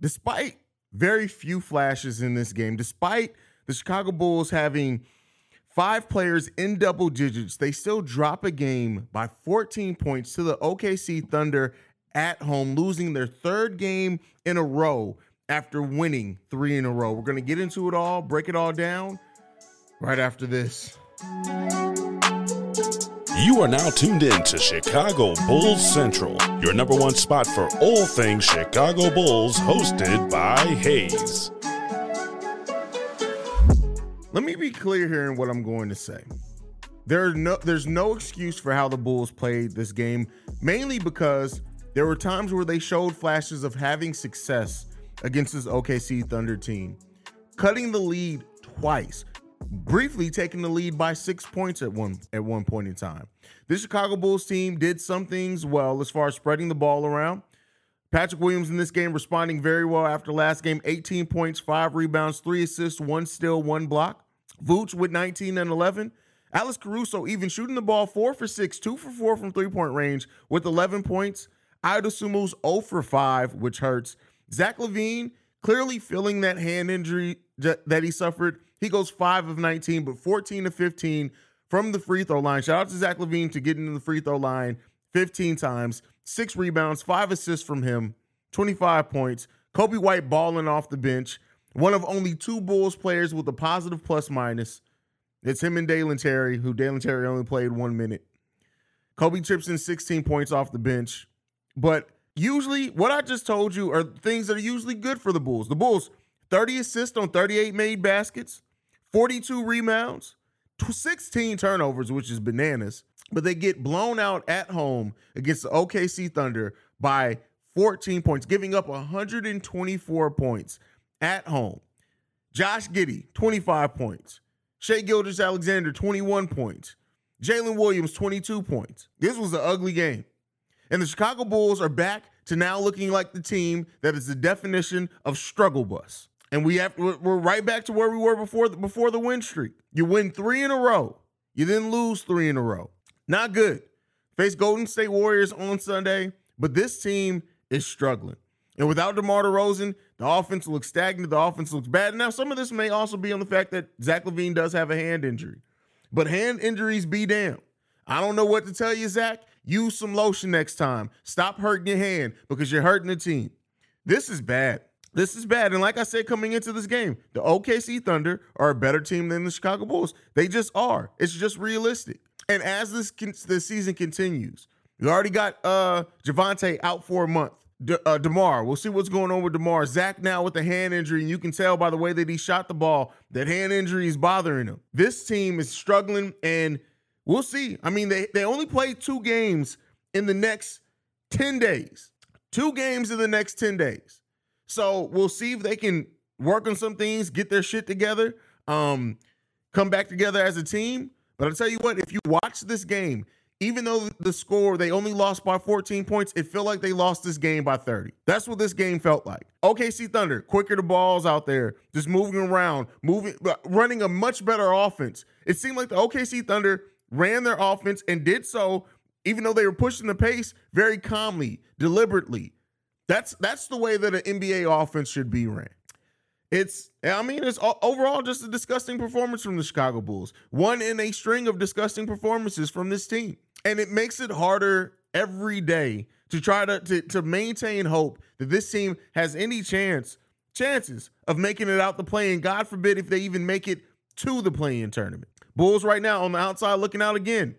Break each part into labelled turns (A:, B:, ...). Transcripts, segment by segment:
A: despite very few flashes in this game, despite the Chicago Bulls having five players in double digits, they still drop a game by 14 points to the OKC Thunder at home, losing their third game in a row after winning three in a row. We're going to get into it all, break it all down right after this.
B: You are now tuned in to Chicago Bulls Central, your number one spot for all things Chicago Bulls, hosted by Hayes.
A: Let me be clear here in what I'm going to say. There no, there's no excuse for how the Bulls played this game, mainly because there were times where they showed flashes of having success against this OKC Thunder team, cutting the lead twice, briefly taking the lead by six points at one at one point in time. This Chicago Bulls team did some things well as far as spreading the ball around. Patrick Williams in this game responding very well after last game 18 points, five rebounds, three assists, one steal, one block. Vooch with 19 and 11. Alex Caruso even shooting the ball four for six, two for four from three point range with 11 points. Ayo Dosunmu's 0 for 5, which hurts. Zach LaVine clearly feeling that hand injury that he suffered. He goes 5 of 19, but 14 to 15 from the free throw line. Shout out to Zach LaVine to getting to the free throw line 15 times, six rebounds, five assists from him, 25 points. Coby White balling off the bench. One of only two Bulls players with a positive plus minus. It's him and Dalen Terry, who Dalen Terry only played one minute. Coby trips in 16 points off the bench. But usually, what I just told you are things that are usually good for the Bulls. The Bulls, 30 assists on 38 made baskets, 42 rebounds, 16 turnovers, which is bananas. But they get blown out at home against the OKC Thunder by 14 points, giving up 124 points at home. Josh Giddey, 25 points. Shai Gilgeous-Alexander, 21 points. Jalen Williams, 22 points. This was an ugly game. And the Chicago Bulls are back to now looking like the team that is the definition of struggle bus. And we have we're right back to where we were before the, before the win streak. You win 3 in a row. You then lose 3 in a row. Not good. Face Golden State Warriors on Sunday, but this team is struggling. And without DeMar DeRozan, the offense looks stagnant. The offense looks bad. Now, some of this may also be on the fact that Zach LaVine does have a hand injury. But hand injuries be damned. I don't know what to tell you, Zach. Use some lotion next time. Stop hurting your hand because you're hurting the team. This is bad. This is bad. And like I said, coming into this game, the OKC Thunder are a better team than the Chicago Bulls. They just are. It's just realistic. And as this this season continues, we already got uh Javonte out for a month. De, uh, Demar, we'll see what's going on with Demar. Zach now with the hand injury, and you can tell by the way that he shot the ball that hand injury is bothering him. This team is struggling, and We'll see. I mean, they, they only play two games in the next 10 days. Two games in the next 10 days. So we'll see if they can work on some things, get their shit together, um, come back together as a team. But I'll tell you what, if you watch this game, even though the score they only lost by 14 points, it felt like they lost this game by 30. That's what this game felt like. OKC Thunder, quicker the balls out there, just moving around, moving, running a much better offense. It seemed like the OKC Thunder ran their offense and did so even though they were pushing the pace very calmly, deliberately. That's that's the way that an NBA offense should be ran. It's I mean it's overall just a disgusting performance from the Chicago Bulls. One in a string of disgusting performances from this team. And it makes it harder every day to try to, to, to maintain hope that this team has any chance chances of making it out the play and God forbid if they even make it to the play-in tournament. Bulls right now on the outside looking out again.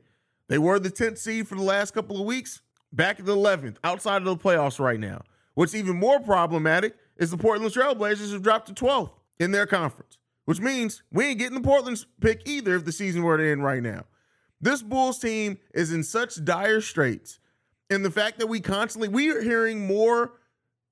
A: They were the 10th seed for the last couple of weeks, back at the 11th, outside of the playoffs right now. What's even more problematic is the Portland Trailblazers have dropped to 12th in their conference, which means we ain't getting the Portland's pick either if the season were to end right now. This Bulls team is in such dire straits. And the fact that we constantly, we are hearing more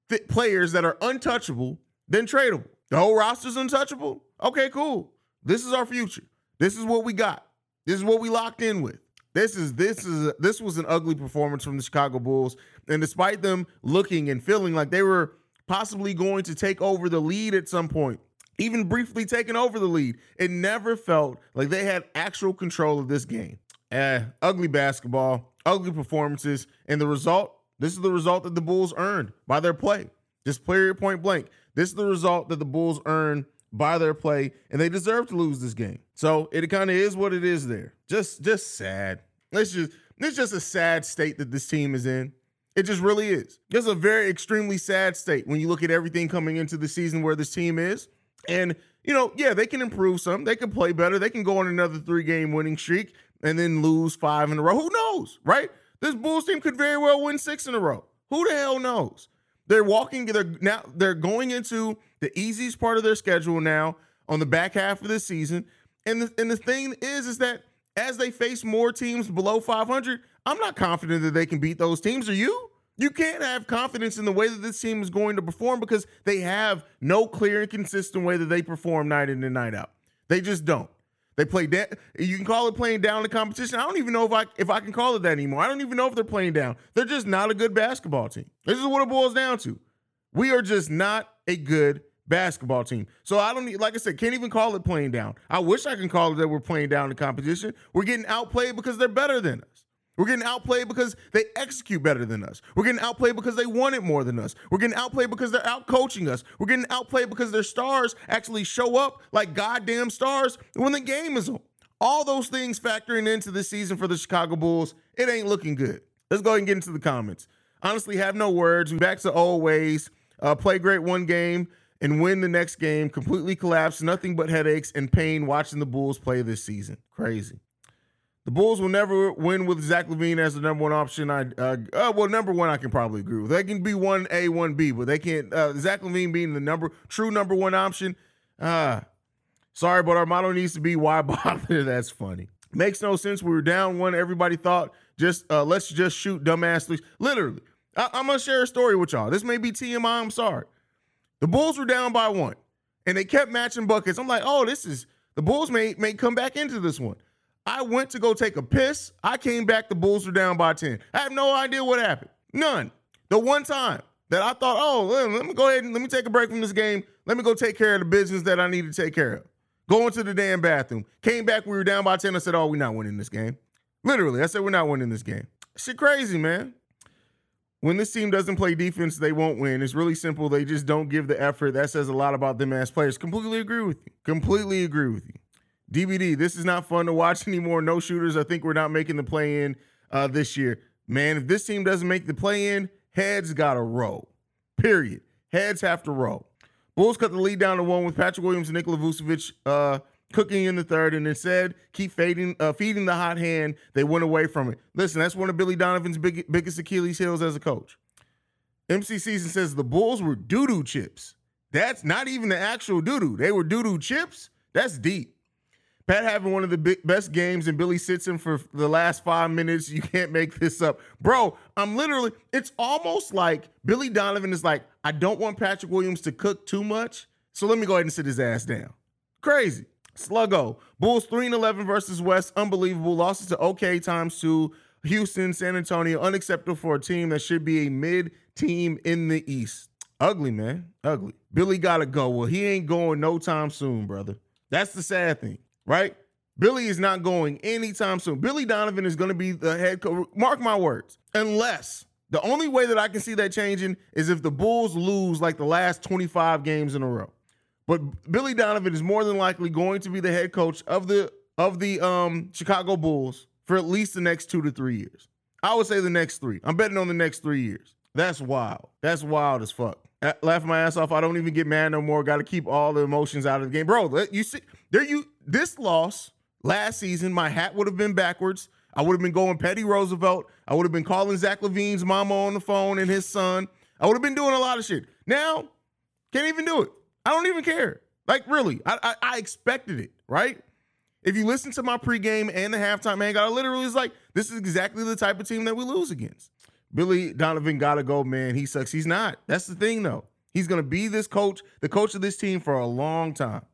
A: th- players that are untouchable than tradable. The whole roster's untouchable. Okay, cool. This is our future. This is what we got. This is what we locked in with. This is this is this was an ugly performance from the Chicago Bulls, and despite them looking and feeling like they were possibly going to take over the lead at some point, even briefly taking over the lead, it never felt like they had actual control of this game. Eh, ugly basketball, ugly performances, and the result. This is the result that the Bulls earned by their play. Just player point blank. This is the result that the Bulls earned by their play, and they deserve to lose this game. So it kind of is what it is there. Just just sad. It's just it's just a sad state that this team is in. It just really is. It's a very extremely sad state when you look at everything coming into the season where this team is. And, you know, yeah, they can improve some. They can play better. They can go on another three game winning streak and then lose five in a row. Who knows, right? This Bulls team could very well win six in a row. Who the hell knows? They're walking, they're now they're going into the easiest part of their schedule now on the back half of the season. And the, and the thing is, is that as they face more teams below 500, I'm not confident that they can beat those teams. Are you? You can't have confidence in the way that this team is going to perform because they have no clear and consistent way that they perform night in and night out. They just don't. They play down. You can call it playing down the competition. I don't even know if I if I can call it that anymore. I don't even know if they're playing down. They're just not a good basketball team. This is what it boils down to. We are just not a good basketball team. So I don't need, like I said, can't even call it playing down. I wish I can call it that we're playing down the competition. We're getting outplayed because they're better than us. We're getting outplayed because they execute better than us. We're getting outplayed because they want it more than us. We're getting outplayed because they're out coaching us. We're getting outplayed because their stars actually show up like goddamn stars when the game is on. All those things factoring into this season for the Chicago Bulls, it ain't looking good. Let's go ahead and get into the comments. Honestly, have no words. We back to old ways. Uh, play great one game and win the next game. Completely collapsed. Nothing but headaches and pain watching the Bulls play this season. Crazy. The Bulls will never win with Zach LaVine as the number one option. I uh, uh, well, number one, I can probably agree with. They can be one A, one B, but they can't. Uh, Zach LaVine being the number true number one option. Uh sorry, but our motto needs to be why bother. That's funny. Makes no sense. We were down one. Everybody thought just uh, let's just shoot dumbass threes. Literally, I- I'm gonna share a story with y'all. This may be TMI. I'm sorry. The Bulls were down by one, and they kept matching buckets. I'm like, oh, this is the Bulls may may come back into this one. I went to go take a piss. I came back, the Bulls were down by 10. I have no idea what happened. None. The one time that I thought, oh, let me go ahead and let me take a break from this game. Let me go take care of the business that I need to take care of. Going to the damn bathroom. Came back, we were down by 10. I said, oh, we're not winning this game. Literally, I said, we're not winning this game. Shit crazy, man. When this team doesn't play defense, they won't win. It's really simple. They just don't give the effort. That says a lot about them as players. Completely agree with you. Completely agree with you. DVD, this is not fun to watch anymore. No shooters. I think we're not making the play in uh, this year. Man, if this team doesn't make the play in, heads got to roll. Period. Heads have to roll. Bulls cut the lead down to one with Patrick Williams and Nikola Vucevic uh, cooking in the third, and instead keep fading, uh, feeding the hot hand. They went away from it. Listen, that's one of Billy Donovan's big, biggest Achilles heels as a coach. MC Season says the Bulls were doo doo chips. That's not even the actual doo doo. They were doo doo chips. That's deep. Pat having one of the big, best games, and Billy sits him for the last five minutes. You can't make this up. Bro, I'm literally, it's almost like Billy Donovan is like, I don't want Patrick Williams to cook too much. So let me go ahead and sit his ass down. Crazy. Sluggo. Bulls 3 and 11 versus West. Unbelievable. Losses to OK times two. Houston, San Antonio. Unacceptable for a team that should be a mid team in the East. Ugly, man. Ugly. Billy got to go. Well, he ain't going no time soon, brother. That's the sad thing right? Billy is not going anytime soon. Billy Donovan is going to be the head coach. Mark my words. Unless the only way that I can see that changing is if the Bulls lose like the last 25 games in a row. But Billy Donovan is more than likely going to be the head coach of the of the um, Chicago Bulls for at least the next two to three years. I would say the next three. I'm betting on the next three years. That's wild. That's wild as fuck. Laughing my ass off. I don't even get mad no more. Got to keep all the emotions out of the game, bro. You see, there you this loss last season, my hat would have been backwards. I would have been going Petty Roosevelt. I would have been calling Zach LaVine's mama on the phone and his son. I would have been doing a lot of shit. Now, can't even do it. I don't even care. Like, really, I, I, I expected it, right? If you listen to my pregame and the halftime man, I literally was like, this is exactly the type of team that we lose against. Billy Donovan gotta go, man. He sucks. He's not. That's the thing, though. He's gonna be this coach, the coach of this team for a long time.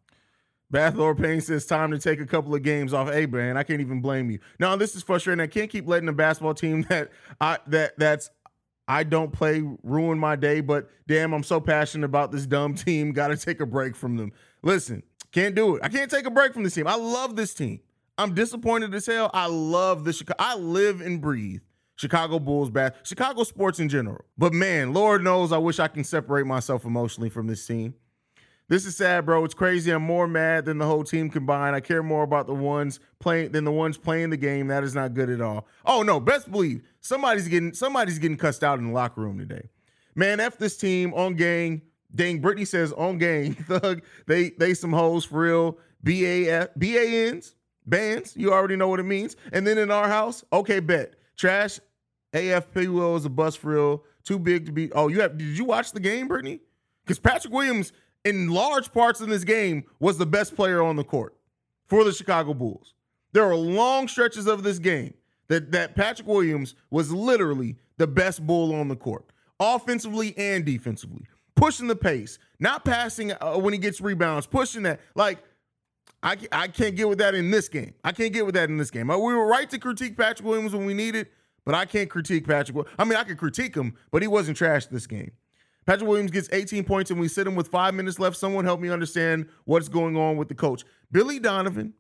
A: Bathor Payne says time to take a couple of games off. Hey, man, I can't even blame you. Now, this is frustrating. I can't keep letting the basketball team that I that that's I don't play ruin my day, but damn, I'm so passionate about this dumb team. Got to take a break from them. Listen, can't do it. I can't take a break from this team. I love this team. I'm disappointed as hell. I love the Chicago. I live and breathe Chicago Bulls bad, Chicago sports in general. But man, Lord knows I wish I can separate myself emotionally from this team. This is sad, bro. It's crazy. I'm more mad than the whole team combined. I care more about the ones playing than the ones playing the game. That is not good at all. Oh no, best believe somebody's getting somebody's getting cussed out in the locker room today. Man, F this team on gang. Dang, Brittany says on gang. Thug, they they some hoes for real. B-A-F, B-A-N's, bands. You already know what it means. And then in our house, okay, bet. Trash AFP will is a bus for real. Too big to be. Oh, you have did you watch the game, Brittany? Because Patrick Williams in large parts in this game, was the best player on the court for the Chicago Bulls. There are long stretches of this game that, that Patrick Williams was literally the best bull on the court, offensively and defensively, pushing the pace, not passing uh, when he gets rebounds, pushing that. Like, I, I can't get with that in this game. I can't get with that in this game. Uh, we were right to critique Patrick Williams when we needed, but I can't critique Patrick. I mean, I could critique him, but he wasn't trash this game. Patrick Williams gets 18 points and we sit him with five minutes left. Someone help me understand what's going on with the coach. Billy Donovan,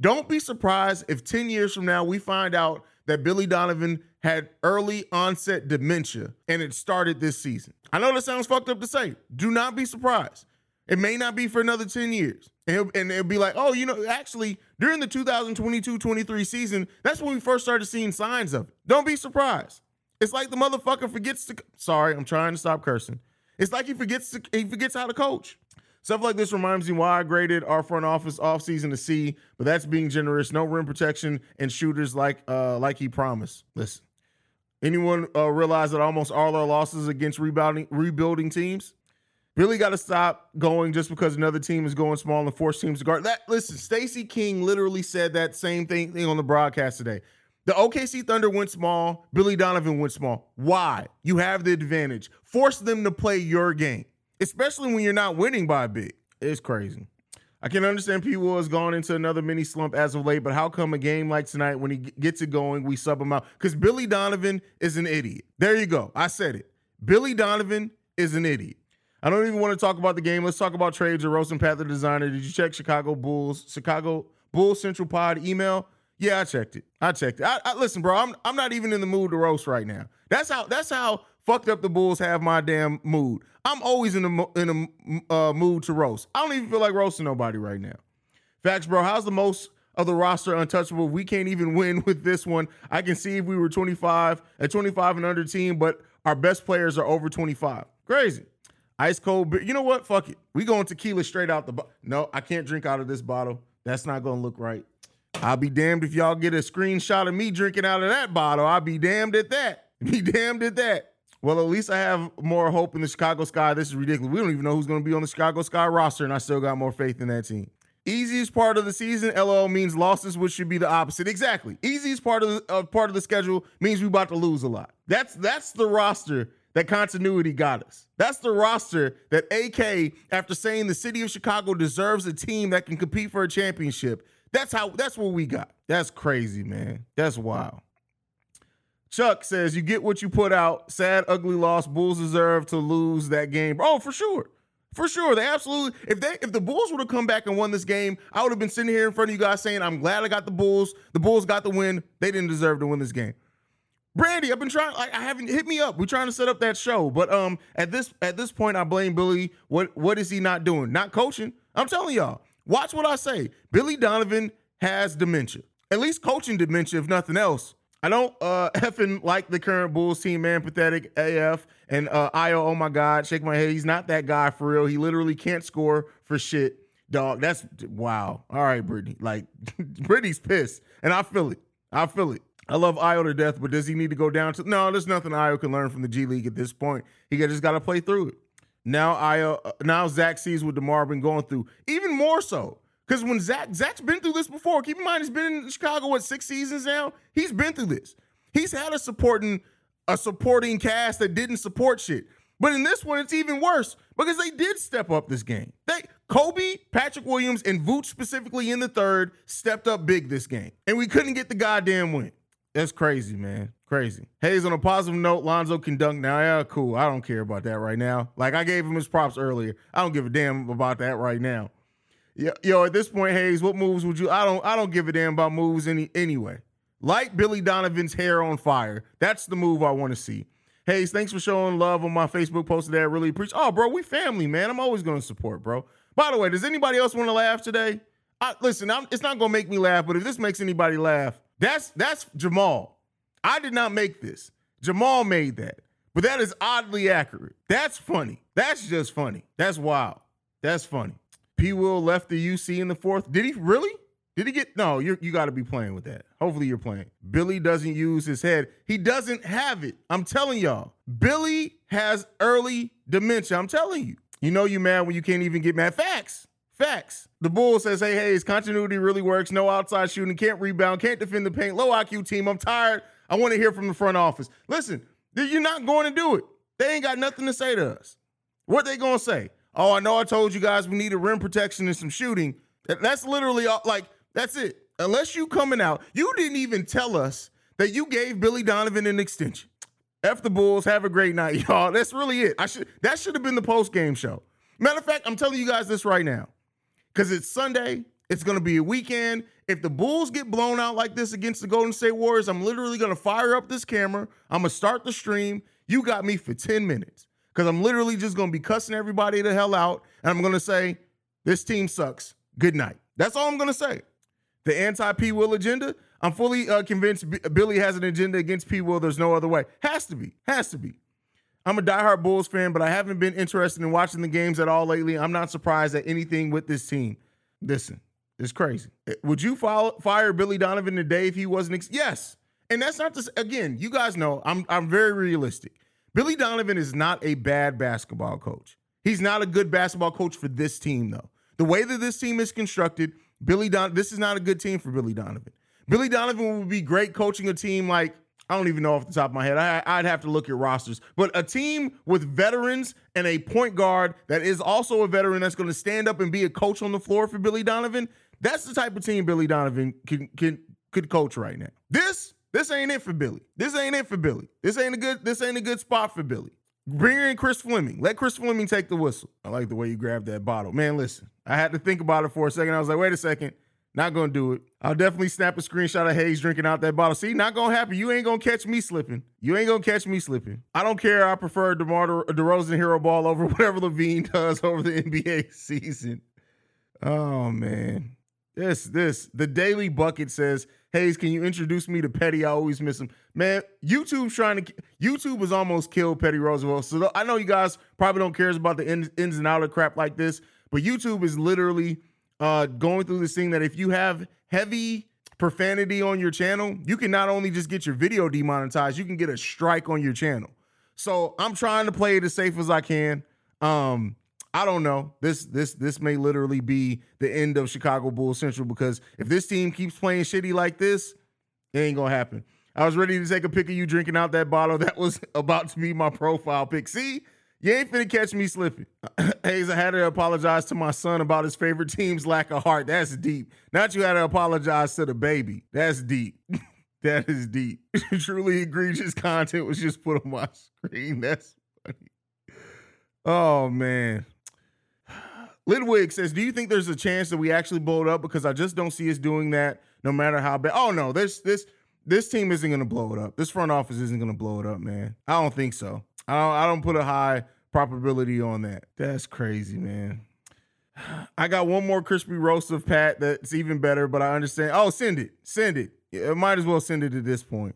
A: don't be surprised if 10 years from now we find out that Billy Donovan had early onset dementia and it started this season. I know that sounds fucked up to say. Do not be surprised. It may not be for another 10 years. And it'll, and it'll be like, oh, you know, actually, during the 2022 23 season, that's when we first started seeing signs of it. Don't be surprised. It's like the motherfucker forgets to. Sorry, I'm trying to stop cursing. It's like he forgets to, he forgets how to coach. Stuff like this reminds me why I graded our front office offseason to C, but that's being generous. No rim protection and shooters like uh like he promised. Listen, anyone uh, realize that almost all our losses against rebounding rebuilding teams? Billy got to stop going just because another team is going small and force teams to guard. That listen, Stacy King literally said that same thing, thing on the broadcast today. The OKC Thunder went small. Billy Donovan went small. Why? You have the advantage. Force them to play your game, especially when you're not winning by a bit. It's crazy. I can understand P. Will has gone into another mini slump as of late, but how come a game like tonight, when he gets it going, we sub him out? Because Billy Donovan is an idiot. There you go. I said it. Billy Donovan is an idiot. I don't even want to talk about the game. Let's talk about trades or Roast and Panther Designer. Did you check Chicago Bulls, Chicago Bulls Central Pod email? Yeah, I checked it. I checked it. I, I, listen, bro. I'm I'm not even in the mood to roast right now. That's how that's how fucked up the Bulls have my damn mood. I'm always in the in a uh, mood to roast. I don't even feel like roasting nobody right now. Facts, bro. How's the most of the roster untouchable? We can't even win with this one. I can see if we were 25, at 25 and under team, but our best players are over 25. Crazy. Ice cold beer. You know what? Fuck it. We going tequila straight out the. Bo- no, I can't drink out of this bottle. That's not gonna look right. I'll be damned if y'all get a screenshot of me drinking out of that bottle. I'll be damned at that. Be damned at that. Well, at least I have more hope in the Chicago Sky. This is ridiculous. We don't even know who's going to be on the Chicago Sky roster, and I still got more faith in that team. Easiest part of the season, LOL means losses, which should be the opposite. Exactly. Easiest part of the uh, part of the schedule means we about to lose a lot. That's that's the roster that continuity got us. That's the roster that AK, after saying the city of Chicago deserves a team that can compete for a championship, that's how that's what we got. That's crazy, man. That's wild. Chuck says you get what you put out. Sad, ugly loss. Bulls deserve to lose that game. Oh, for sure. For sure. They absolutely if they if the Bulls would have come back and won this game, I would have been sitting here in front of you guys saying, I'm glad I got the Bulls. The Bulls got the win. They didn't deserve to win this game. Brandy, I've been trying. I haven't hit me up. We're trying to set up that show, but um, at this at this point, I blame Billy. What what is he not doing? Not coaching. I'm telling y'all. Watch what I say. Billy Donovan has dementia, at least coaching dementia, if nothing else. I don't uh effing like the current Bulls team, man. Pathetic AF and uh Ayo. Oh my God, shake my head. He's not that guy for real. He literally can't score for shit, dog. That's wow. All right, Brittany. Like Brittany's pissed, and I feel it. I feel it. I love Ayo to death, but does he need to go down to? No, there's nothing Ayo can learn from the G League at this point. He just got to play through it. Now I uh, now Zach sees what Demar been going through, even more so. Because when Zach Zach's been through this before, keep in mind he's been in Chicago what six seasons now. He's been through this. He's had a supporting a supporting cast that didn't support shit. But in this one, it's even worse because they did step up this game. They Coby, Patrick Williams, and Vooch specifically in the third stepped up big this game, and we couldn't get the goddamn win. That's crazy, man. Crazy. Hayes, on a positive note, Lonzo can dunk now. Yeah, cool. I don't care about that right now. Like I gave him his props earlier. I don't give a damn about that right now. Yo, at this point, Hayes, what moves would you? I don't, I don't give a damn about moves any anyway. Light Billy Donovan's hair on fire. That's the move I want to see. Hayes, thanks for showing love on my Facebook post today. I really appreciate. Oh, bro, we family, man. I'm always going to support, bro. By the way, does anybody else want to laugh today? I, listen, I'm, it's not going to make me laugh, but if this makes anybody laugh, that's that's Jamal. I did not make this. Jamal made that. But that is oddly accurate. That's funny. That's just funny. That's wild. That's funny. P. Will left the UC in the fourth. Did he really? Did he get? No, you you got to be playing with that. Hopefully you're playing. Billy doesn't use his head. He doesn't have it. I'm telling y'all. Billy has early dementia. I'm telling you. You know you mad when you can't even get mad. Facts. Facts. The Bull says, hey, hey, his continuity really works. No outside shooting. Can't rebound. Can't defend the paint. Low IQ team. I'm tired. I want to hear from the front office. Listen, you're not going to do it. They ain't got nothing to say to us. What they going to say? Oh, I know I told you guys we needed rim protection and some shooting. That's literally all, like, that's it. Unless you coming out, you didn't even tell us that you gave Billy Donovan an extension. F the Bulls. Have a great night, y'all. That's really it. I should that should have been the post game show. Matter of fact, I'm telling you guys this right now because it's Sunday. It's going to be a weekend. If the Bulls get blown out like this against the Golden State Warriors, I'm literally going to fire up this camera. I'm going to start the stream. You got me for 10 minutes because I'm literally just going to be cussing everybody the hell out. And I'm going to say, this team sucks. Good night. That's all I'm going to say. The anti P Will agenda, I'm fully uh, convinced B- Billy has an agenda against P Will. There's no other way. Has to be. Has to be. I'm a diehard Bulls fan, but I haven't been interested in watching the games at all lately. I'm not surprised at anything with this team. Listen, it's crazy. Eh, would you follow, fire Billy Donovan today if he wasn't? Ex- yes. And that's not just again. You guys know I'm I'm very realistic. Billy Donovan is not a bad basketball coach. He's not a good basketball coach for this team though. The way that this team is constructed, Billy Don this is not a good team for Billy Donovan. Billy Donovan would be great coaching a team like I don't even know off the top of my head. I, would have to look at rosters. But a team with veterans and a point guard that is also a veteran that's going to stand up and be a coach on the floor for Billy Donovan, that's the type of team Billy Donovan can, can could coach right now. This this ain't it for Billy. This ain't it for Billy. This ain't a good this ain't a good spot for Billy. Bring in Chris Fleming. Let Chris Fleming take the whistle. I like the way you grabbed that bottle. Man, listen. I had to think about it for a second. I was like, wait a second. Not gonna do it. I'll definitely snap a screenshot of Hayes drinking out that bottle. See, not gonna happen. You ain't gonna catch me slipping. You ain't gonna catch me slipping. I don't care. I prefer DeMar DeRozan hero ball over whatever LaVine does over the NBA season. Oh man. This, this, the Daily Bucket says, Hayes, can you introduce me to Petty? I always miss him. Man, YouTube's trying to, YouTube has almost killed Petty Roosevelt. So I know you guys probably don't care about the ins, ins and out of crap like this, but YouTube is literally uh, going through this thing that if you have heavy profanity on your channel, you can not only just get your video demonetized, you can get a strike on your channel. So I'm trying to play it as safe as I can. Um, I don't know. This this this may literally be the end of Chicago Bulls Central because if this team keeps playing shitty like this, it ain't gonna happen. I was ready to take a pic of you drinking out that bottle. That was about to be my profile pic. See, you ain't finna catch me slipping. Hayes, I had to apologize to my son about his favorite team's lack of heart. That's deep. Not you had to apologize to the baby. That's deep. that is deep. Truly egregious content was just put on my screen. That's funny. Oh man. Lidwig says, "Do you think there's a chance that we actually blow it up? Because I just don't see us doing that, no matter how bad." Oh no, this this this team isn't going to blow it up. This front office isn't going to blow it up, man. I don't think so. I don't, I don't put a high probability on that. That's crazy, man. I got one more crispy roast of Pat that's even better, but I understand. Oh, send it. Send it. I might as well send it at this point.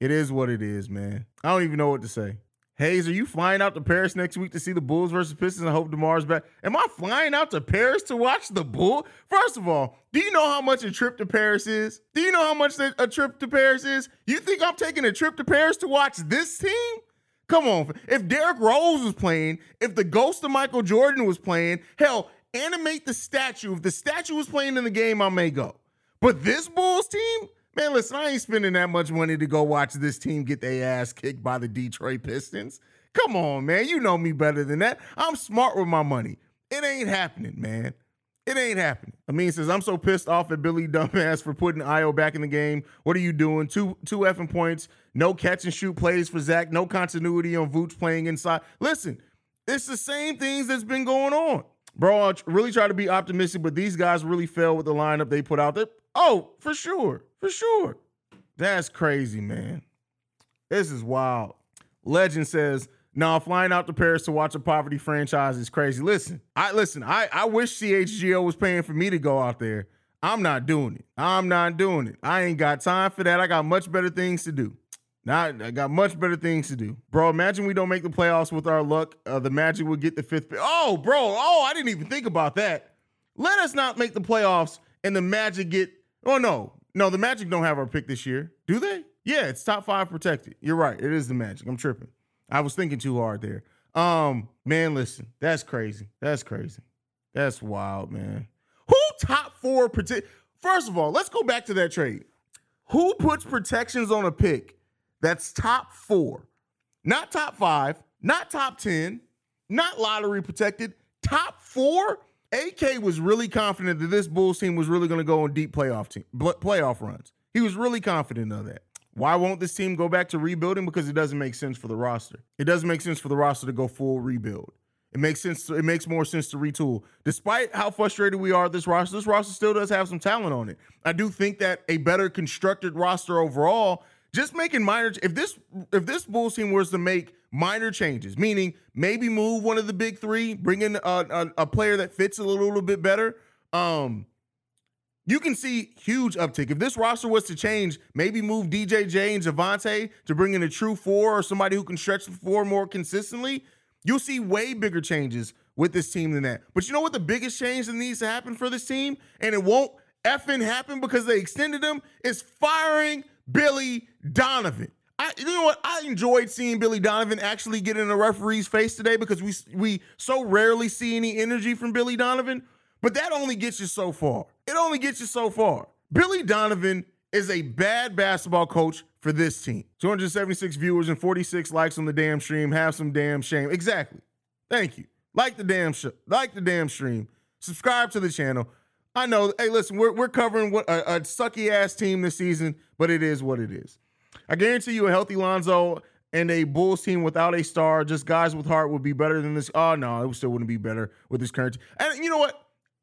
A: It is what it is, man. I don't even know what to say. Hayes, are you flying out to Paris next week to see the Bulls versus Pistons? I hope DeMar's back. Am I flying out to Paris to watch the Bull? First of all, do you know how much a trip to Paris is? Do you know how much a trip to Paris is? You think I'm taking a trip to Paris to watch this team? Come on. If Derrick Rose was playing, if the ghost of Michael Jordan was playing, hell, animate the statue. If the statue was playing in the game, I may go. But this Bulls team, man, listen, I ain't spending that much money to go watch this team get their ass kicked by the Detroit Pistons. Come on, man. You know me better than that. I'm smart with my money. It ain't happening, man. It ain't happening. Amin says, I'm so pissed off at Billy Dumbass for putting Ayo back in the game. What are you doing? Two two effing points, no catch and shoot plays for Zach, no continuity on Vooch playing inside. Listen, it's the same things that's been going on. Bro, I really try to be optimistic, but these guys really fell with the lineup they put out there. Oh, for sure. For sure. That's crazy, man. This is wild. Legend says, "No, flying out to Paris to watch a poverty franchise is crazy." Listen, I listen. I I wish CHGO was paying for me to go out there. I'm not doing it. I'm not doing it. I ain't got time for that. I got much better things to do. Now I got much better things to do, bro. Imagine we don't make the playoffs with our luck. Uh, the Magic would get the fifth. Pick. Oh, bro. Oh, I didn't even think about that. Let us not make the playoffs and the Magic get. Oh no, no, the Magic don't have our pick this year, do they? Yeah, it's top five protected. You're right. It is the Magic. I'm tripping. I was thinking too hard there. Um, man, listen, that's crazy. That's crazy. That's wild, man. Who top four protect? First of all, let's go back to that trade. Who puts protections on a pick that's top four, not top five, not top ten, not lottery protected, top four? AK was really confident that this Bulls team was really going to go on deep playoff team playoff runs. He was really confident of that. Why won't this team go back to rebuilding? Because it doesn't make sense for the roster. It doesn't make sense for the roster to go full rebuild. It makes sense. To, it makes more sense to retool. Despite how frustrated we are, this roster, this roster still does have some talent on it. I do think that a better constructed roster overall, just making minor. If this if this Bulls team was to make minor changes, meaning maybe move one of the big three, bring in a, a, a player that fits a little, little bit better. Um, you can see huge uptick. If this roster was to change, maybe move DJJ and Javonte to bring in a true four or somebody who can stretch the four more consistently, you'll see way bigger changes with this team than that. But you know what the biggest change that needs to happen for this team, and it won't effing happen because they extended him, is firing Billy Donovan. I, you know what? I enjoyed seeing Billy Donovan actually get in a referee's face today because we we so rarely see any energy from Billy Donovan. But that only gets you so far. It only gets you so far. Billy Donovan is a bad basketball coach for this team. 276 viewers and 46 likes on the damn stream. Have some damn shame. Exactly. Thank you. Like the damn show. Like the damn stream. Subscribe to the channel. I know. Hey, listen, we're, we're covering what a, a sucky ass team this season, but it is what it is. I guarantee you, a healthy Lonzo and a Bulls team without a star, just guys with heart, would be better than this. Oh no, it still wouldn't be better with this current. And you know what?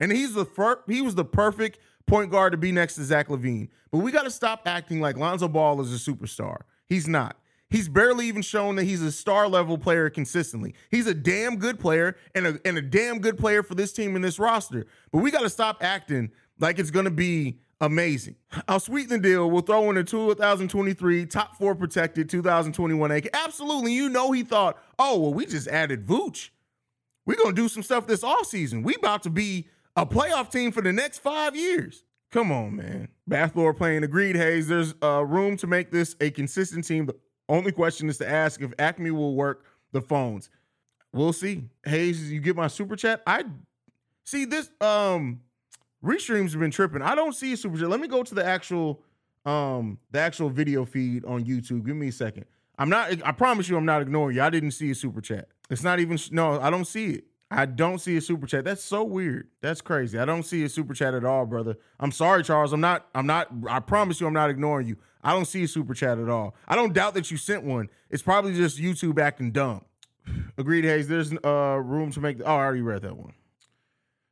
A: And he's the fir- he was the perfect point guard to be next to Zach LaVine. But we got to stop acting like Lonzo Ball is a superstar. He's not. He's barely even shown that he's a star level player consistently. He's a damn good player and a, and a damn good player for this team and this roster. But we got to stop acting like it's going to be amazing. I'll sweeten the deal. We'll throw in a 2023 top four protected 2021 AK. Absolutely. You know, he thought, oh, well, we just added Vooch. We're going to do some stuff this offseason. We about to be a playoff team for the next five years. Come on, man. Bathlore playing agreed, Hayes. There's uh, room to make this a consistent team. The only question is to ask if Acme will work the phones. We'll see. Hayes, you get my super chat. I see this. Um, restreams have been tripping. I don't see a super chat. Let me go to the actual, um, the actual video feed on YouTube. Give me a second. I'm not. I promise you, I'm not ignoring you. I didn't see a super chat. It's not even. No, I don't see it. I don't see a super chat. That's so weird. That's crazy. I don't see a super chat at all, brother. I'm sorry, Charles. I'm not, I'm not, I promise you I'm not ignoring you. I don't see a super chat at all. I don't doubt that you sent one. It's probably just YouTube acting dumb. Agreed, Hayes. There's uh room to make oh, I already read that one.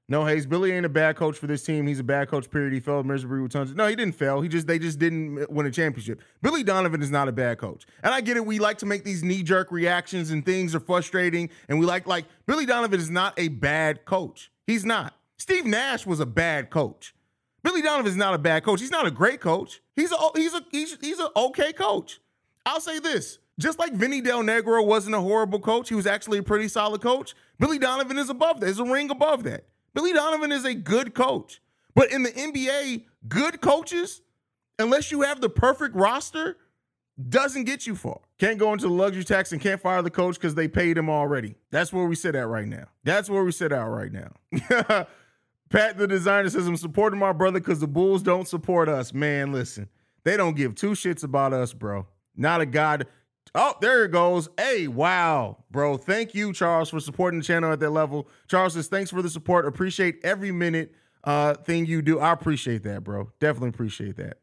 A: No, Hayes, Billy ain't a bad coach for this team. He's a bad coach, period. He failed miserably with tons. Of, no, he didn't fail. He just they just didn't win a championship. Billy Donovan is not a bad coach. And I get it. We like to make these knee-jerk reactions and things are frustrating. And we like, like, Billy Donovan is not a bad coach. He's not. Steve Nash was a bad coach. Billy Donovan is not a bad coach. He's not a great coach. He's a he's a he's he's an okay coach. I'll say this. Just like Vinny Del Negro wasn't a horrible coach, he was actually a pretty solid coach. Billy Donovan is above that. Is a ring above that. Billy Donovan is a good coach. But in the NBA, good coaches, unless you have the perfect roster, doesn't get you far. Can't go into the luxury tax and can't fire the coach because they paid him already. That's where we sit at right now. That's where we sit at right now. Pat the designer says, I'm supporting my brother because the Bulls don't support us. Man, listen, they don't give two shits about us, bro. Not a god. Oh, there it goes. Hey, wow, bro. Thank you, Charles, for supporting the channel at that level. Charles says, thanks for the support. Appreciate every minute uh thing you do. I appreciate that, bro. Definitely appreciate that.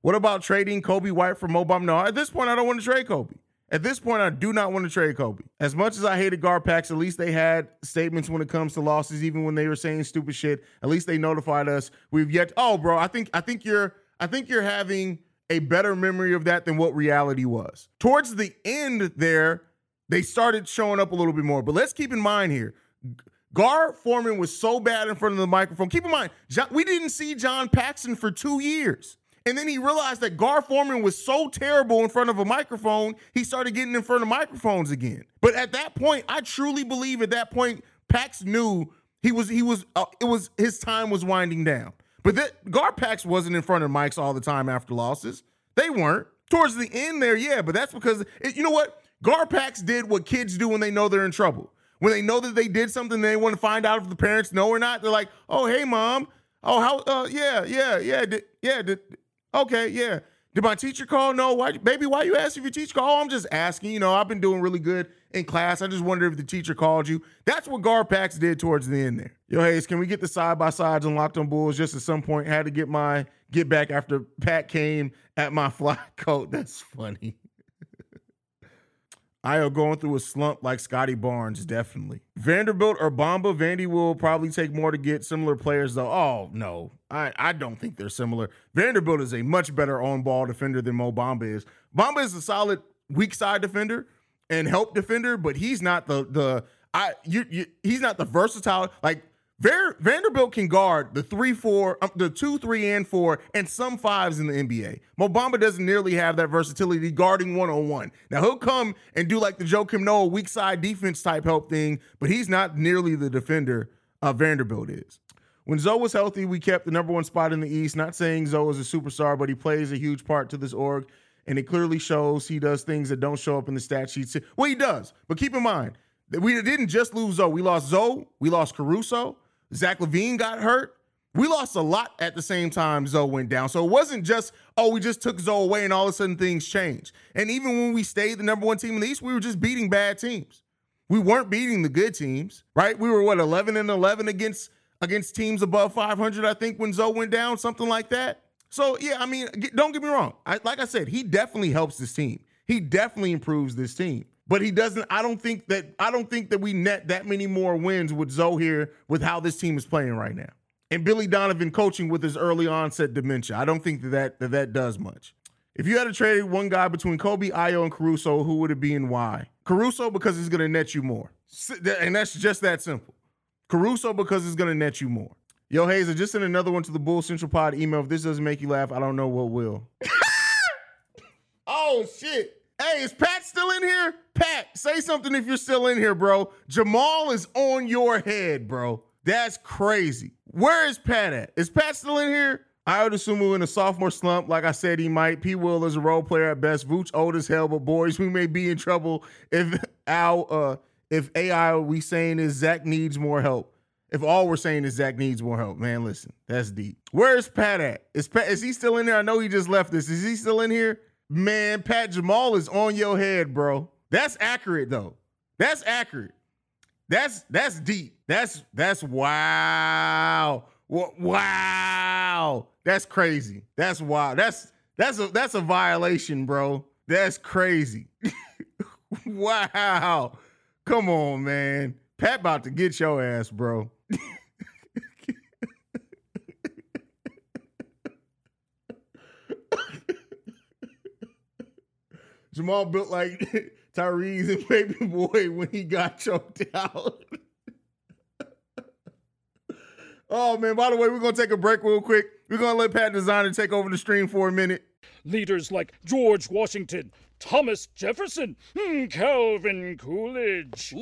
A: What about trading Coby White for Mo Bamba? No, at this point, I don't want to trade Coby. At this point, I do not want to trade Coby. As much as I hated Garpax, at least they had statements when it comes to losses, even when they were saying stupid shit. At least they notified us. We've yet. Oh, bro, I think I think you're I think you're having a better memory of that than what reality was. Towards the end there, they started showing up a little bit more. But let's keep in mind here. Gar Forman was so bad in front of the microphone. Keep in mind, we didn't see John Paxson for two years. And then he realized that Gar Forman was so terrible in front of a microphone, he started getting in front of microphones again. But at that point, I truly believe at that point, Pax knew he was he was uh, it was his time was winding down. But that Gar Pax wasn't in front of mics all the time after losses. They weren't. Towards the end there, yeah, but that's because it, you know what? Garpax did what kids do when they know they're in trouble. When they know that they did something, they want to find out if the parents know or not. They're like, "Oh, hey, mom. Oh, how? Uh, yeah, yeah, yeah, did, yeah. Did, Okay, yeah. Did my teacher call? No. Why, baby? Why you asking if your teacher called? Oh, I'm just asking. You know, I've been doing really good in class. I just wondered if the teacher called you. That's what Garpax did towards the end there. Yo, Hayes, can we get the side by sides and locked on bulls? Just at some point, had to get my get back after Pat came at my fly coat. That's funny. Ayo going through a slump like Scottie Barnes, definitely. Vanderbilt or Bamba, Vandy will probably take more to get similar players, though. Oh, no. I, I don't think they're similar. Vanderbilt is a much better on ball defender than Mo Bamba is. Bamba is a solid weak side defender and help defender, but he's not the the I you, you he's not the versatile like Ver, Vanderbilt can guard the three, four, um, the two, three, and four, and some fives in the NBA. Mo Bamba doesn't nearly have that versatility guarding one on one. Now he'll come and do like the Joakim Noah weak side defense type help thing, but he's not nearly the defender uh, Vanderbilt is. When Zoe was healthy, we kept the number one spot in the East. Not saying Zoe is a superstar, but he plays a huge part to this org, and it clearly shows he does things that don't show up in the stat sheets. Well, he does, but keep in mind that we didn't just lose Zoe. We lost Zoe, we lost Caruso. Zach Levine got hurt. We lost a lot at the same time Zoe went down. So it wasn't just, oh, we just took Zoe away and all of a sudden things changed. And even when we stayed the number one team in the East, we were just beating bad teams. We weren't beating the good teams, right? We were what, 11 and 11 against against teams above 500, I think, when Zoe went down, something like that. So, yeah, I mean, don't get me wrong. I, like I said, he definitely helps this team. He definitely improves this team but he doesn't. I don't think that I don't think that we net that many more wins with Zoe here with how this team is playing right now. And Billy Donovan coaching with his early onset dementia. I don't think that that, that, that does much. If you had to trade one guy between Coby, Ayo, and Caruso, who would it be and why? Caruso because he's going to net you more, and that's just that simple. Caruso because it's going to net you more. Yo, Hazer, just send another one to the Bull Central Pod email. If this doesn't make you laugh, I don't know what will. oh shit. Hey, is Pat still in here? Pat, say something if you're still in here, bro. Jamal is on your head, bro. That's crazy. Where is Pat at? Is Pat still in here? I would assume we're in a sophomore slump. Like I said, he might. P. Will is a role player at best. Vooch old as hell, but boys, we may be in trouble if Al, uh if AI we saying is Zach needs more help. If all we're saying is Zach needs more help, man, listen, that's deep. Where is Pat at? Is Pat is he still in there? I know he just left this. Is he still in here? Man, Pat Jamal is on your head, bro. That's accurate though. That's accurate. That's that's deep. That's that's wow. Wow. That's crazy. That's wow. That's that's a that's a violation, bro. That's crazy. wow. Come on, man. Pat about to get your ass, bro. Jamal built like Tyrese and Baby Boy when he got choked out. oh man, by the way, we're gonna take a break real quick. We're gonna let Pat Designer take over the stream for a minute.
C: leaders like George Washington, Thomas Jefferson, hmm, Calvin Coolidge.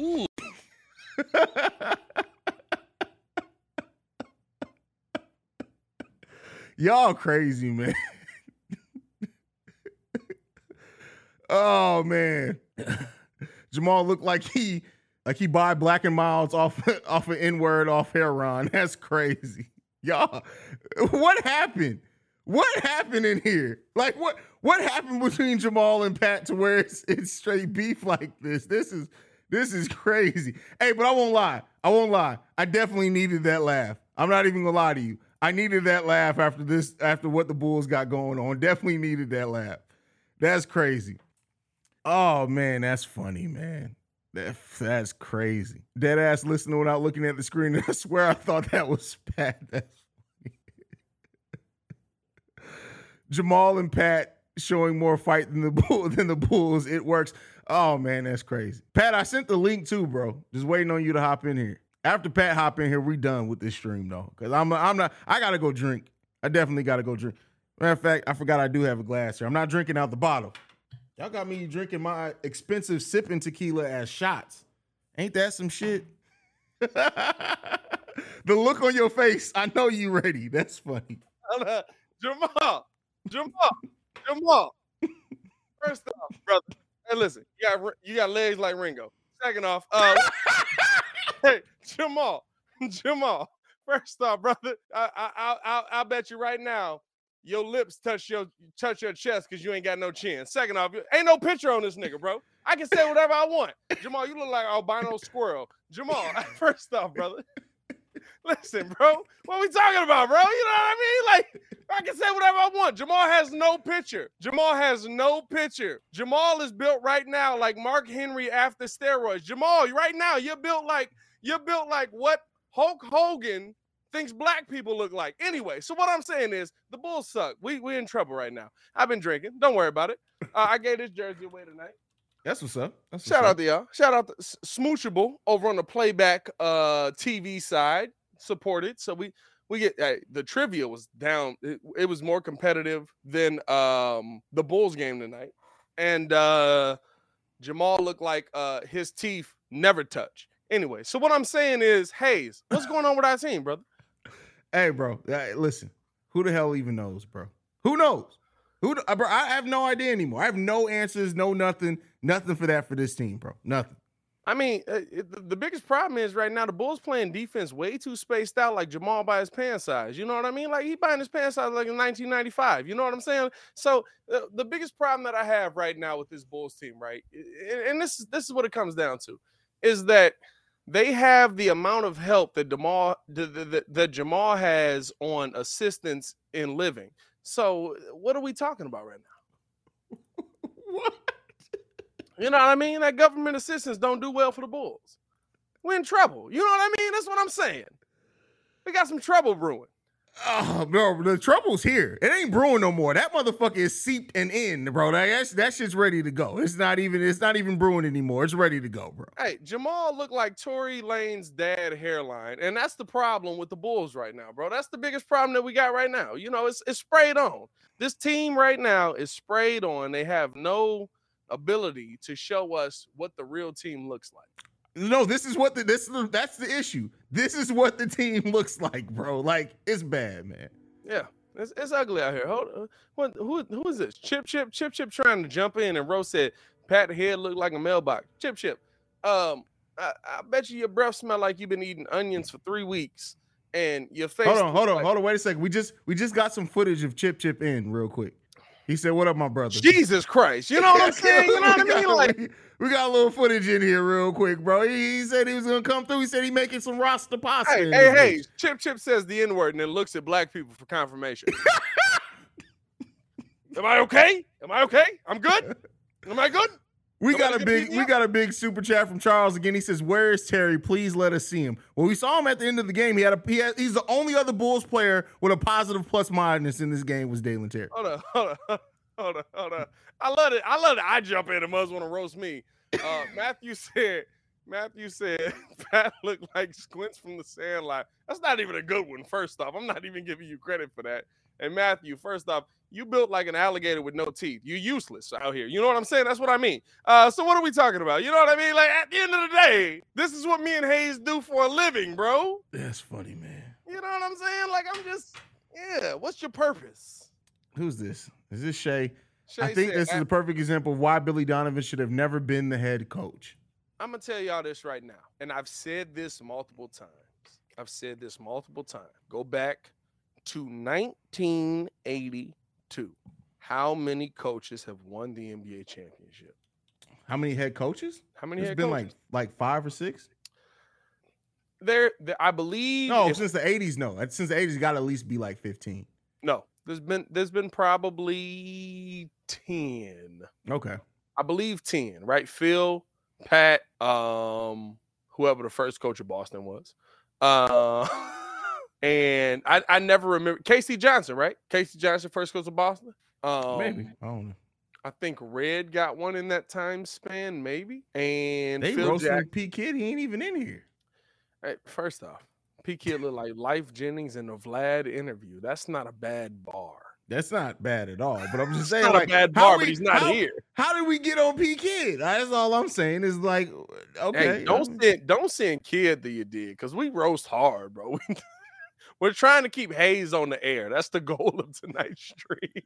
A: Y'all crazy, man. oh man. Jamal looked like he like he buy black and miles off off an N-word off Heron. That's crazy. Y'all, what happened? What happened in here? Like what what happened between Jamal and Pat to where it's, it's straight beef like this? This is this is crazy. Hey, but I won't lie. I won't lie. I definitely needed that laugh. I'm not even gonna lie to you. I needed that laugh after this, after what the Bulls got going on. Definitely needed that laugh. That's crazy. Oh man, that's funny, man. That, that's crazy. Dead ass listening without looking at the screen. I swear I thought that was Pat. That's funny. Jamal and Pat showing more fight than the bull than the Bulls. It works. Oh man, that's crazy. Pat, I sent the link too, bro. Just waiting on you to hop in here. After Pat hop in here, we done with this stream though. Cause I'm I'm not I gotta go drink. I definitely gotta go drink. Matter of fact, I forgot I do have a glass here. I'm not drinking out the bottle. Y'all got me drinking my expensive sipping tequila as shots. Ain't that some shit? the look on your face, I know you ready. That's funny.
D: Jamal, Jamal, Jamal. First off, brother, hey, listen, you got you got legs like Ringo. Second off, uh, hey, Jamal, Jamal. First off, brother, I I I I'll bet you right now your lips touch your touch your chest because you ain't got no chin. Second off, ain't no picture on this nigga, bro. I can say whatever I want. Jamal, you look like albino squirrel. Jamal, first off, brother. Listen, bro, what we talking about, bro? You know what I mean? Like, I can say whatever I want. Jamal has no picture. Jamal has no picture. Jamal is built right now like Mark Henry after steroids. Jamal, right now, you're built like you're built like what Hulk Hogan thinks black people look like. Anyway, so what I'm saying is the Bulls suck. We we in trouble right now. I've been drinking. Don't worry about it. Uh, I gave this jersey away tonight.
A: That's what's up. That's what's
D: Shout
A: up.
D: out to y'all. Shout out to Smoochable over on the playback uh TV side. Supported. So we we get uh, the trivia was down. It, it was more competitive than um the Bulls game tonight. And uh Jamal looked like uh his teeth never touch. Anyway, so what I'm saying is, Hayes, what's going on with our team, brother?
A: Hey, bro. Hey, listen. Who the hell even knows, bro? Who knows? Who? uh, bro, I have no idea anymore. I have no answers, no nothing, nothing for that for this team, bro. Nothing.
D: I mean, uh, it, the, the biggest problem is right now the Bulls playing defense way too spaced out, like Jamal by his pants size. You know what I mean? Like he buying his pants size like in 1995. You know what I'm saying? So uh, the biggest problem that I have right now with this Bulls team, right, i- and this is this is what it comes down to, is that they have the amount of help that Jamal that, Jamal has on assistance in living. So what are we talking about right now?
A: What?
D: You know what I mean? That government assistance don't do well for the Bulls. We're in trouble. You know what I mean? That's what I'm saying. We got some trouble brewing.
A: Oh, bro, the trouble's here. It ain't brewing no more. That motherfucker is seeped and in, bro. That, that's, that shit's ready to go. It's not even. It's not even brewing anymore. It's ready to go, bro.
D: Hey, Jamal looked like Tory Lanez dad hairline, and that's the problem with the Bulls right now, bro. That's the biggest problem that we got right now. You know, it's it's sprayed on. This team right now is sprayed on. They have no ability to show us what the real team looks like.
A: No, this is what the this is the, that's the issue. This is what the team looks like, bro. Like it's bad, man.
D: Yeah, it's, it's ugly out here. Hold on. What, who, who is this? Chip Chip Chip Chip trying to jump in and Rose said Pat head looked like a mailbox. Chip Chip, um, I, I bet you your breath smell like you've been eating onions for three weeks, and your face.
A: Hold on, hold on,
D: like-
A: hold on. Wait a second. We just we just got some footage of Chip Chip in real quick. He said, "What up, my brother?"
D: Jesus Christ! You know what I'm saying? You know what I mean? Like,
A: we, got a little footage in here real quick, bro. He, he said he was gonna come through. He said he making some Rasta pasta.
D: hey, hey, hey! Chip Chip says the N word and then looks at black people for confirmation. Am I okay? Am I okay? I'm good. Am I good?
A: We got a big we got a big super chat from Charles again. He says, "Where is Terry? Please let us see him." Well, we saw him at the end of the game. He had a he had, he's the only other Bulls player with a positive plus minus in this game was Dalen Terry.
D: Hold on, hold on, hold on, hold on. I love it. I love it. I jump in and must want to roast me. Uh, Matthew said, Matthew said, Pat looked like squints from the Sandlot. That's not even a good one. First off, I'm not even giving you credit for that. And Matthew, first off, you built like an alligator with no teeth. You're useless out here. You know what I'm saying? That's what I mean. Uh, so what are we talking about? You know what I mean? Like at the end of the day, this is what me and Hayes do for a living, bro.
A: That's funny, man.
D: You know what I'm saying? Like I'm just, yeah. What's your purpose?
A: Who's this? Is this Shay?
D: Shay
A: I think
D: said,
A: this is a perfect example of why Billy Donovan should have never been the head coach.
D: I'm gonna tell y'all this right now, and I've said this multiple times. I've said this multiple times. Go back to 1982. How many coaches have won the NBA championship?
A: How many head coaches?
D: How many?
A: It's been
D: coaches?
A: like like five or six.
D: there, there. I believe.
A: No,
D: if-
A: since the '80s, no. Since the '80s, got to at least be like 15.
D: no. There's been there's been probably ten.
A: Okay.
D: I believe 10, right? Phil, Pat, um, whoever the first coach of Boston was. Uh and I, I never remember Casey Johnson, right? Casey Johnson, first coach of Boston. Um
A: Maybe. I don't know.
D: I think Red got one in that time span, maybe. And
A: They
D: Phil
A: roasting
D: Jack-
A: P. Kid. He ain't even in here.
D: Hey, first off, P Kid looked like Lyfe Jennings in the Vlad interview. That's not a bad bar.
A: That's not bad at all. But I'm just saying,
D: not
A: like,
D: a bad
A: how
D: bar,
A: we-
D: but he's not
A: how-
D: here.
A: How did we get on P. Kid? That's all I'm saying. Is like, okay.
D: Hey, don't
A: um,
D: send don't send kid that you did because we roast hard, bro. We're trying to keep Hayes on the air. That's the goal of tonight's stream.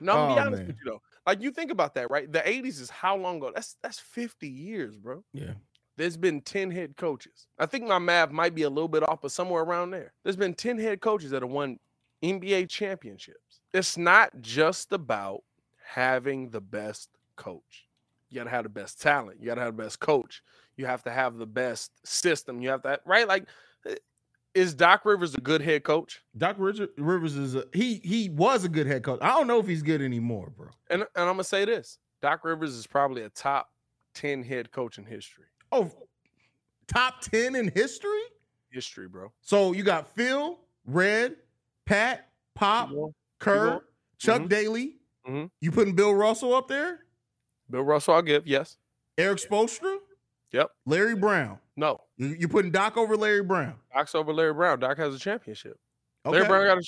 D: no, I'm
A: Oh,
D: be honest
A: man.
D: with you though. Like you think about that, right? The 80s is how long ago? That's that's 50 years, bro.
A: Yeah.
D: There's been 10 head coaches. I think my math might be a little bit off, but somewhere around there. There's been 10 head coaches that have won NBA championships. It's not just about having the best coach. You got to have the best talent. You got to have the best coach. You have to have the best system. You have to, right? Like, eh, is Doc Rivers a good head coach?
A: Doc Richard, Rivers is a, he he was a good head coach. I don't know if he's good anymore, bro.
D: And, and I'm to say this Doc Rivers is probably a top 10 head coach in history.
A: Oh, top ten in history.
D: History, bro.
A: So you got Phil, Red, Pat, Pop,
D: Keep going.
A: Kerr,
D: going.
A: Chuck
D: Mhm.
A: Daly.
D: Mhm.
A: You putting Bill Russell up there?
D: Bill Russell, I'll give. Yes.
A: Erik Spoelstra,
D: Yep.
A: Larry Brown.
D: No.
A: You, you putting Doc over Larry Brown?
D: Doc's over Larry Brown. Doc has a championship.
A: Okay.
D: Larry Brown got a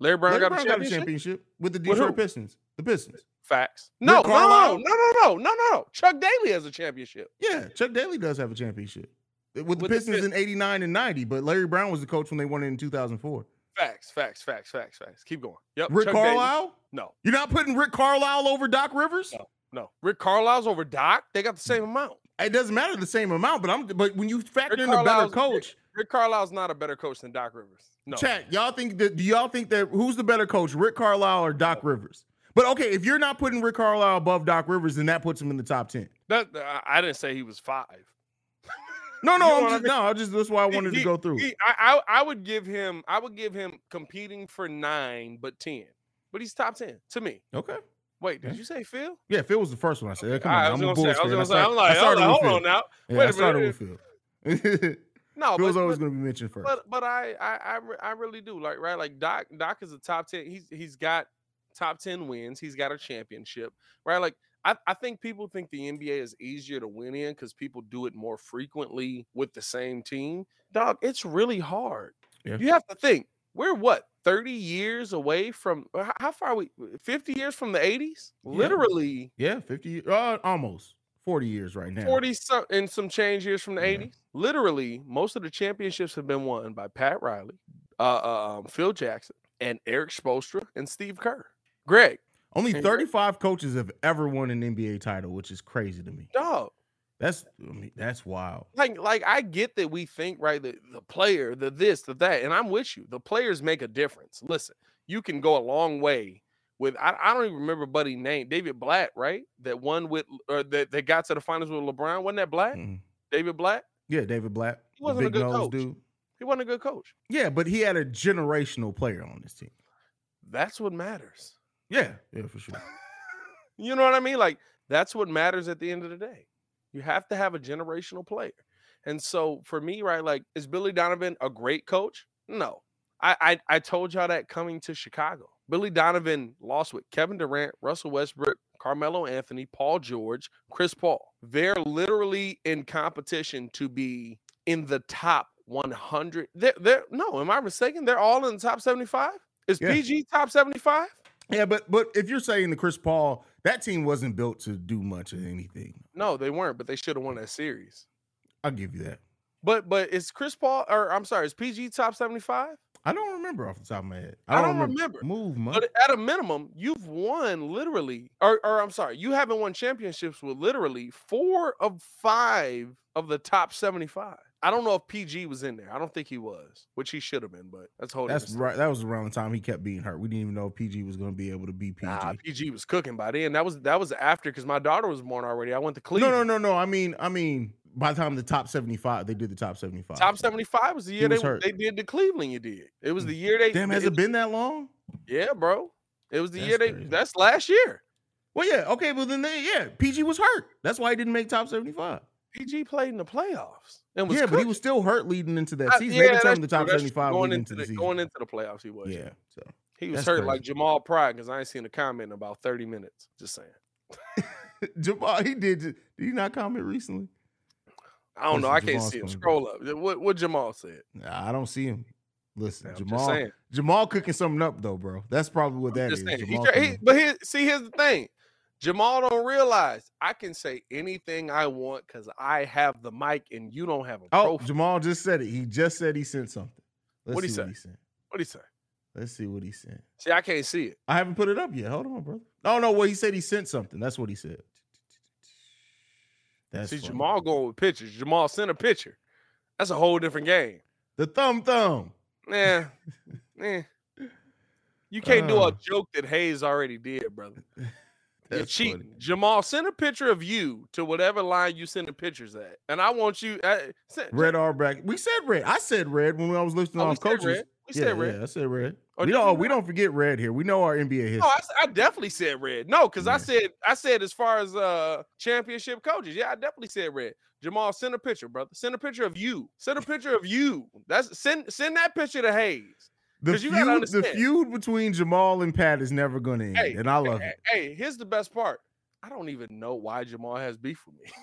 D: Larry Brown,
A: Larry
D: got,
A: Brown
D: a
A: got a
D: championship?
A: championship with the Detroit
D: who?
A: Pistons. The Pistons.
D: Facts. No, no, no, no, no, no, no, no, no. Chuck Daly has a championship.
A: Yeah, Chuck Daly does have a championship with the
D: With the
A: Pistons
D: Pist-
A: in '89 and '90, but Larry Brown was the coach when they won it in 2004.
D: Facts, facts, facts, facts, facts. Keep going. Yep.
A: Rick
D: Chuck Daly.
A: Carlisle?
D: No,
A: You're not putting Rick Carlisle over Doc Rivers?
D: No. no. Rick Carlisle's over Doc. They got the same amount.
A: It doesn't matter the same amount, but I'm but when you factor
D: Rick
A: in a better coach,
D: Rick Carlisle's not a better coach than Doc Rivers. No.
A: chat, y'all think that do y'all think that who's the better coach, Rick Carlisle or Doc Rivers? But okay, if you're not putting Rick Carlisle above Doc Rivers, then that puts him in the top ten.
D: That, I- I didn't say he was five.
A: No,
D: You
A: no,
D: know
A: I'm
D: what I
A: just
D: mean?
A: no, I just that's why I wanted
D: He-
A: to go through.
D: he- I, I I would give him I would give him competing for nine, but ten. But he's top ten to me.
A: okay.
D: Wait, did
A: Okay.
D: you say Phil?
A: Yeah, Phil was the first one I said. Come
D: I
A: on,
D: was
A: I'm a
D: gonna
A: Bulls
D: say, I was
A: fan.
D: gonna
A: I
D: say, I'm like,
A: I
D: I
A: started
D: like,
A: with
D: hold
A: Phil.
D: on now.
A: Yeah,
D: Wait
A: I
D: a
A: started
D: minute.
A: with Phil.
D: No,
A: Phil's
D: but,
A: always going to be mentioned first.
D: but but I I I, I really do like right like Doc Doc is a top ten. He's he's got top ten wins. He's got a championship. Right, like I, I think people think the NBA is easier to win in because people do it more frequently with the same team. Dog, it's really hard.
A: Yeah.
D: You have to think we're what thirty years away from h- how far are we? Fifty years from the eighties?
A: Yeah.
D: Literally
A: yeah, 50, uh, almost 40 years right now.
D: 40 some, and some change years from the
A: Yeah.
D: 80s. Literally, most of the championships have been won by Pat Riley, uh, uh, um, Phil Jackson, and Erik Spoelstra and Steve Kerr. Greg,
A: Only
D: And-
A: 35 coaches have ever won an NBA title, which is crazy to me.
D: dog.
A: That's I mean, that's wild.
D: Like, like I get that we think right the, the player, the this, the that, and I'm with you. The players make a difference. Listen, you can go a long way with I, I don't even remember buddy name David Black, right? That won with or that, that got to the finals with LeBron. Wasn't that Blatt?
A: Mhm.
D: David Black?
A: Yeah, David Black.
D: He wasn't a
A: big
D: good
A: nose
D: coach.
A: dude.
D: He wasn't a good coach.
A: Yeah, but he had a generational player on this team.
D: That's what matters.
A: Yeah, yeah, for sure.
D: You know what I mean? Like that's what matters at the end of the day. You have to have a generational player. And so for me, right, like is Billy Donovan a great coach? No. I I, I told y'all that coming to Chicago. Billy Donovan lost with Kevin Durant, Russell Westbrook, Carmelo Anthony, Paul George, Chris Paul. They're literally in competition to be in the top 100. They're, they're no, am I mistaken? They're all in the top 75? Is
A: Yeah.
D: PG top 75?
A: Yeah, but but if you're saying the Chris Paul, that team wasn't built to do much of anything.
D: No, they weren't, but they should have won that series.
A: I'll give you that.
D: But but is Chris Paul or I'm sorry, is PG top 75?
A: I don't remember off the top of my head.
D: I don't remember.
A: Move, man.
D: But at a minimum, you've won literally, or, or I'm sorry, you haven't won championships with literally four of five of the top 75. I don't know if PG was in there. I don't think he was, which he should have been, but that's whole
A: That's right. That was around the time he kept being hurt. We didn't even know if PG was going to be able to be PG.
D: Nah, PG was cooking by then. That was that was after because my daughter was born already. I went to Cleveland.
A: no, no, no, no. I mean, I mean, by the time the top seventy-five, they did the top seventy-five.
D: Top 75 was the year
A: was
D: they,
A: hurt.
D: they did the Cleveland. You did. It was mm. the year they.
A: Damn, has
D: it
A: it been that long?
D: Yeah, bro. It was the
A: That's
D: year they.
A: crazy.
D: That's last year.
A: Well, yeah, okay, but then they, yeah, PG was hurt. That's why he didn't make top seventy-five.
D: PG played in the playoffs and was
A: Yeah, but he was still hurt leading into that season.
D: yeah,
A: they could tell
D: that's
A: him the top
D: that's true.
A: seventy-five
D: going into
A: the,
D: the, going into the playoffs. He was.
A: yeah, so
D: He was hurt like. Jamal Pride because I ain't seen a comment in about 30 minutes. Just saying.
A: Jamal, he did. Did he not comment recently?
D: I don't know.
A: Listen,
D: I can't see him. Scroll up. What what Jamal said.
A: Nah, I don't see him. Listen,
D: I'm
A: Jamal. Jamal cooking something up though, bro. That's probably what that
D: Just
A: is.
D: saying. He he- but here, see, here's the thing. Jamal don't realize I can say anything I want because I have the mic and you don't have a
A: oh,
D: profile.
A: Jamal just said it. He just said he sent something. Let's
D: What'd he
A: see
D: say?
A: what he sent.
D: What do you say?
A: Let's see what he sent.
D: See, I can't see it.
A: I haven't put it up yet. Hold on, brother. Oh no, well he said he sent something. That's what he said. That's
D: see,
A: funny.
D: Jamal going with pictures. Jamal sent a picture. That's a whole different game.
A: The thumb thumb.
D: Nah, eh. You can't do
A: Uh.
D: a joke that Hayes already did, brother.
A: That's funny.
D: Jamal, send a picture of you to whatever line you send the pictures at, and I want you. Uh, send,
A: Red R bracket. We said red. I said red when I was listing
D: Oh, we
A: off
D: said
A: coaches.
D: red. We
A: yeah,
D: said red.
A: yeah, I said red.
D: Oh,
A: we don't. We don't forget red here. We know our NBA history.
D: No, I, I definitely said red. No, because I said I said as far as uh championship coaches, yeah, I definitely said red. Jamal, send a picture, brother. Send a picture of you. Send a picture of you. That's send send that picture to Hayes.
A: The feud, the feud between Jamal and Pat is never going to end,
D: Hey,
A: and I love
D: hey,
A: it.
D: Hey, here's the best part. I don't even know why Jamal has beef with me.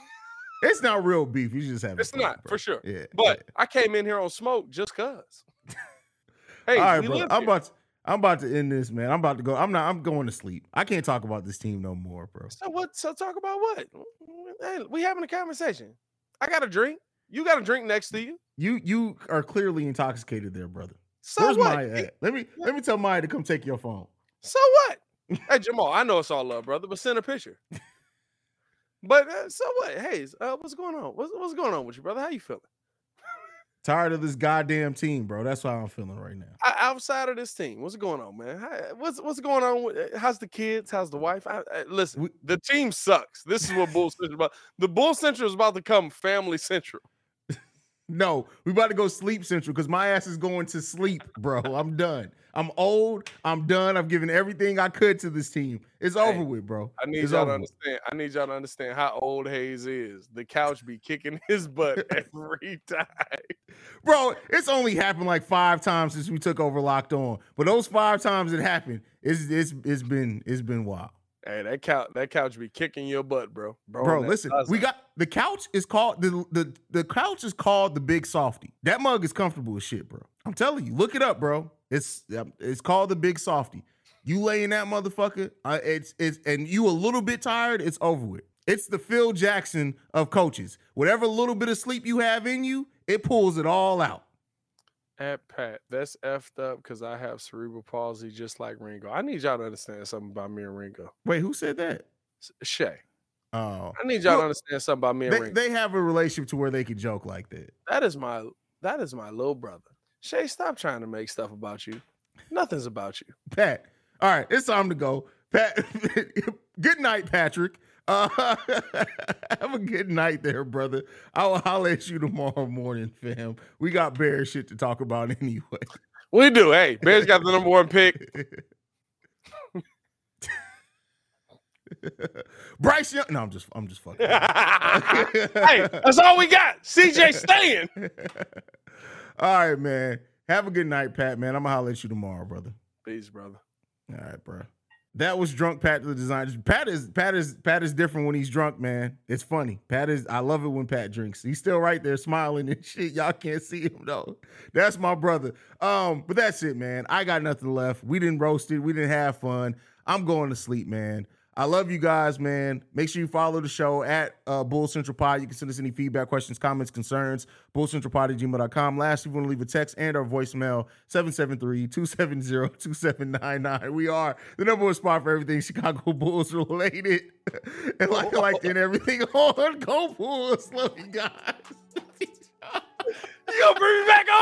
A: It's not real beef. You just have.
D: It's not, for sure.
A: Yeah,
D: But
A: yeah.
D: I came in here on smoke just cause. hey,
A: all right, bro. I'm
D: here.
A: about. To, I'm about to end this, man. I'm about to go. I'm not. I'm going to sleep. I can't talk about this team no more, bro.
D: So what? So talk about what? Hey, we having a conversation. I got a drink. You got a drink next to you.
A: You you are clearly intoxicated there, brother.
D: So
A: Where's
D: what?
A: Maya at? Let me let me tell Maya to come take your phone.
D: So what? hey Jamal, I know it's all love, brother, but send a picture. But uh, so what? Hey, uh, what's going on? What's what's going on with you, brother? How you feeling?
A: Tired of this goddamn team, bro. That's how I'm feeling right now.
D: O- outside of this team, what's going on, man? How- What's what's going on? With, uh, how's the kids? How's the wife? I, I- listen,
A: We-
D: the team sucks. This is what Bull Central about. The Bull Central is about to come family central.
A: No, we about to go sleep central because my ass is going to sleep, bro. I'm done. I'm old. I'm done. I've given everything I could to this team. It's
D: Hey,
A: over with, bro.
D: I need
A: It's
D: y'all to
A: over with.
D: understand. I need y'all to understand how old Hayes is. The couch be kicking his butt every time.
A: Bro, it's only happened like five times since we took over locked on. But those five times it happened, it's it's it's been it's been wild.
D: Hey, that couch, that couch be kicking your butt, bro.
A: Bro,
D: that
A: listen, we got the couch is called the the the couch is called the big softy. That mug is comfortable as shit, bro. I'm telling you, look it up, bro. It's um, it's called the big softy. You lay in that motherfucker, uh, it's it's and you a little bit tired, it's over with. It's the Phil Jackson of coaches. Whatever little bit of sleep you have in you, it pulls it all out.
D: At Pat, that's effed up because I have cerebral palsy just like Ringo. I need y'all to understand something about me and Ringo.
A: Wait, who said that?
D: Shay,
A: Oh,
D: I need y'all to understand something about me and
A: they,
D: Ringo.
A: they have a relationship to where they could joke like that.
D: that is my that is my little brother. Shay, stop trying to make stuff about you. Nothing's about you.
A: Pat. All right, it's time to go. Pat, good night, Patrick. Uh, have a good night there, brother. I'll holler at you tomorrow morning, fam. We got bear shit to talk about anyway.
D: We do. Hey, Bears got the number one pick.
A: Bryce Young. No, I'm just, I'm just fucking.
D: hey, that's all we got. CJ staying.
A: All right, man. Have a good night, Pat. Man, I'm gonna holler at you tomorrow, brother.
D: Peace, brother.
A: All right, bro. That was drunk Pat the designer. Pat is Pat is Pat is different when he's drunk, man. It's funny. Pat is I love it when Pat drinks. He's still right there smiling and shit. Y'all can't see him though. That's my brother. Um, but that's it, man. I got nothing left. We didn't roast it. We didn't have fun. I'm going to sleep, man. I love you guys, man. Make sure you follow the show at uh, Bull Central Pod. You can send us any feedback, questions, comments, concerns. BullCentralPod at gmail.com. Last, if you want to leave a text and our voicemail, 773-270-2799. We are the number one spot for everything Chicago Bulls related. and like I like in everything on Go Bulls. Love you guys.
D: You gonna bring me back on?